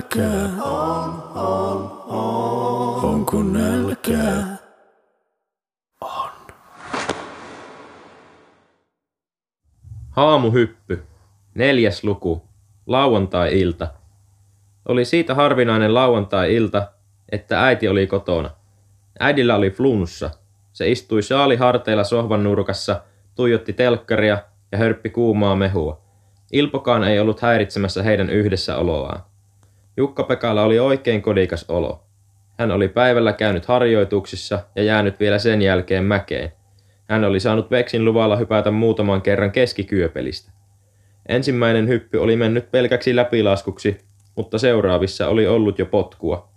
nälkää? On, on, on. Onko nälkää? On. Haamuhyppy. Neljäs luku. Lauantai-ilta. Oli siitä harvinainen lauantai-ilta, että äiti oli kotona. Äidillä oli flunssa. Se istui saali harteilla sohvan nurkassa, tuijotti telkkaria ja hörppi kuumaa mehua. Ilpokaan ei ollut häiritsemässä heidän yhdessäoloaan. Jukka-Pekalla oli oikein kodikas olo. Hän oli päivällä käynyt harjoituksissa ja jäänyt vielä sen jälkeen mäkeen. Hän oli saanut Veksin luvalla hypätä muutaman kerran keskikyöpelistä. Ensimmäinen hyppy oli mennyt pelkäksi läpilaskuksi, mutta seuraavissa oli ollut jo potkua.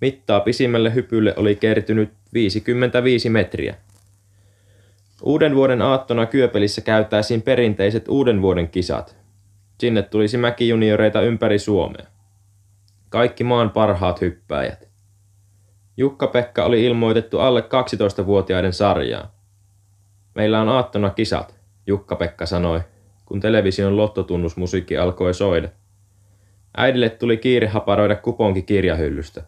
Mittaa pisimmälle hypylle oli kertynyt 55 metriä. Uuden vuoden aattona Kyöpelissä käytäisiin perinteiset uuden vuoden kisat. Sinne tulisi mäkijunioreita ympäri Suomea. Kaikki maan parhaat hyppäjät. Jukka-Pekka oli ilmoitettu alle 12-vuotiaiden sarjaan. Meillä on aattona kisat, Jukka-Pekka sanoi, kun television lottotunnusmusiikki alkoi soida. Äidille tuli kiire haparoida kuponki kirjahyllystä.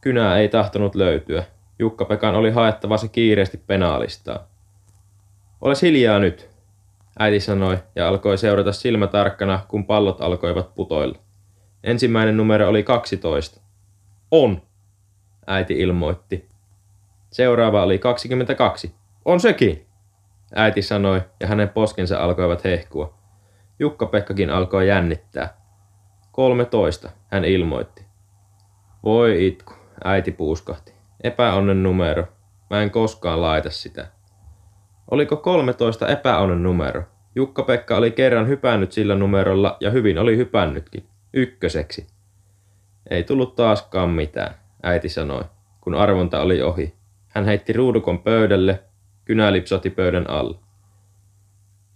Kynää ei tahtonut löytyä. Jukka-Pekan oli haettava se kiireesti penaalistaa. Oles hiljaa nyt, äiti sanoi ja alkoi seurata silmätarkkana, kun pallot alkoivat putoilla. Ensimmäinen numero oli 12. On, äiti ilmoitti. Seuraava oli 22. On sekin, äiti sanoi ja hänen poskensa alkoivat hehkua. Jukka-Pekkakin alkoi jännittää. 13, hän ilmoitti. Voi itku, äiti puuskahti. Epäonnen numero. Mä en koskaan laita sitä. Oliko 13 epäonnen numero? Jukka-Pekka oli kerran hypännyt sillä numerolla ja hyvin oli hypännytkin. Ykköseksi. Ei tullut taaskaan mitään, äiti sanoi, kun arvonta oli ohi. Hän heitti ruudukon pöydälle, kynä lipsahti pöydän alla.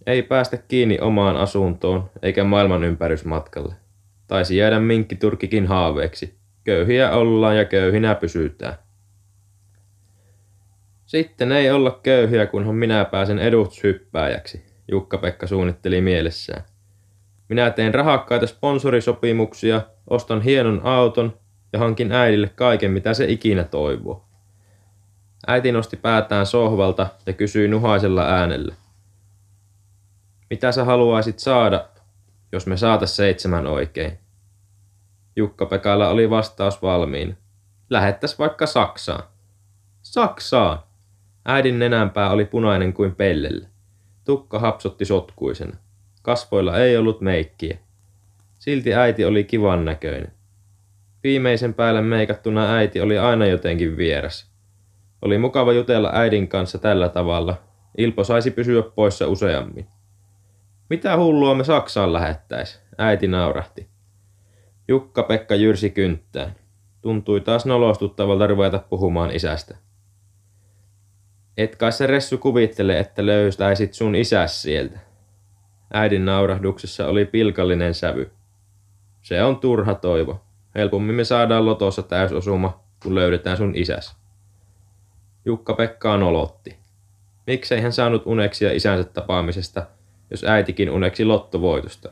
Ei päästä kiinni omaan asuntoon eikä maailman ympärysmatkalle. Taisi jäädä minkkiturkikin haaveeksi. Köyhiä ollaan ja köyhinä pysytään. Sitten ei olla köyhiä, kunhan minä pääsen edustushyppääjäksi, Jukka-Pekka suunnitteli mielessään. Minä teen rahakkaita sponsorisopimuksia, ostan hienon auton ja hankin äidille kaiken, mitä se ikinä toivoo. Äiti nosti päätään sohvalta ja kysyi nuhaisella äänellä. Mitä sä haluaisit saada, jos me saatas seitsemän oikein? Jukka-Pekalla oli vastaus valmiina. Lähettäs vaikka Saksaan. Saksaan! Äidin nenänpää oli punainen kuin pellellä. Tukka hapsotti sotkuisena. Kasvoilla ei ollut meikkiä. Silti äiti oli kivan näköinen. Viimeisen päälle meikattuna äiti oli aina jotenkin vieras. Oli mukava jutella äidin kanssa tällä tavalla. Ilpo saisi pysyä poissa useammin. Mitä hullua me Saksaan lähettäis? Äiti naurahti. Jukka-Pekka jyrsi kynttään. Tuntui taas nolostuttavalta ruveta puhumaan isästä. Et kai se Ressu kuvittele, että löytäisit sun isäs sieltä. Äidin naurahduksessa oli pilkallinen sävy. Se on turha toivo. Helpommin me saadaan lotossa täysosuma, kun löydetään sun isäs. Jukka-Pekka olotti. Miksei hän saanut uneksia isänsä tapaamisesta, jos äitikin uneksi lottovoitosta?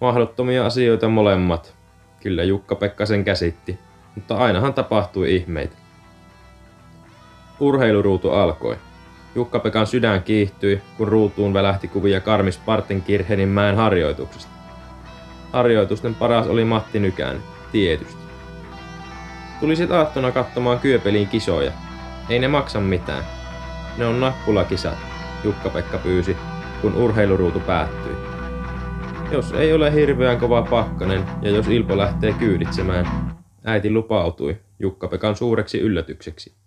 Mahdottomia asioita molemmat. Kyllä Jukka-Pekka sen käsitti, mutta ainahan tapahtui ihmeitä. Urheiluruutu alkoi. Jukka-Pekan sydän kiihtyi, kun ruutuun välähti kuvia Karmis mäen harjoituksesta. Harjoitusten paras oli Matti Nykään, tietysti. Tulisit aattona katsomaan Kyöpeliin kisoja. Ei ne maksa mitään. Ne on nappulakisat, Jukka-Pekka pyysi, kun urheiluruutu päättyi. Jos ei ole hirveän kova pakkanen ja jos Ilpo lähtee kyyditsemään, äiti lupautui Jukka-Pekan suureksi yllätykseksi.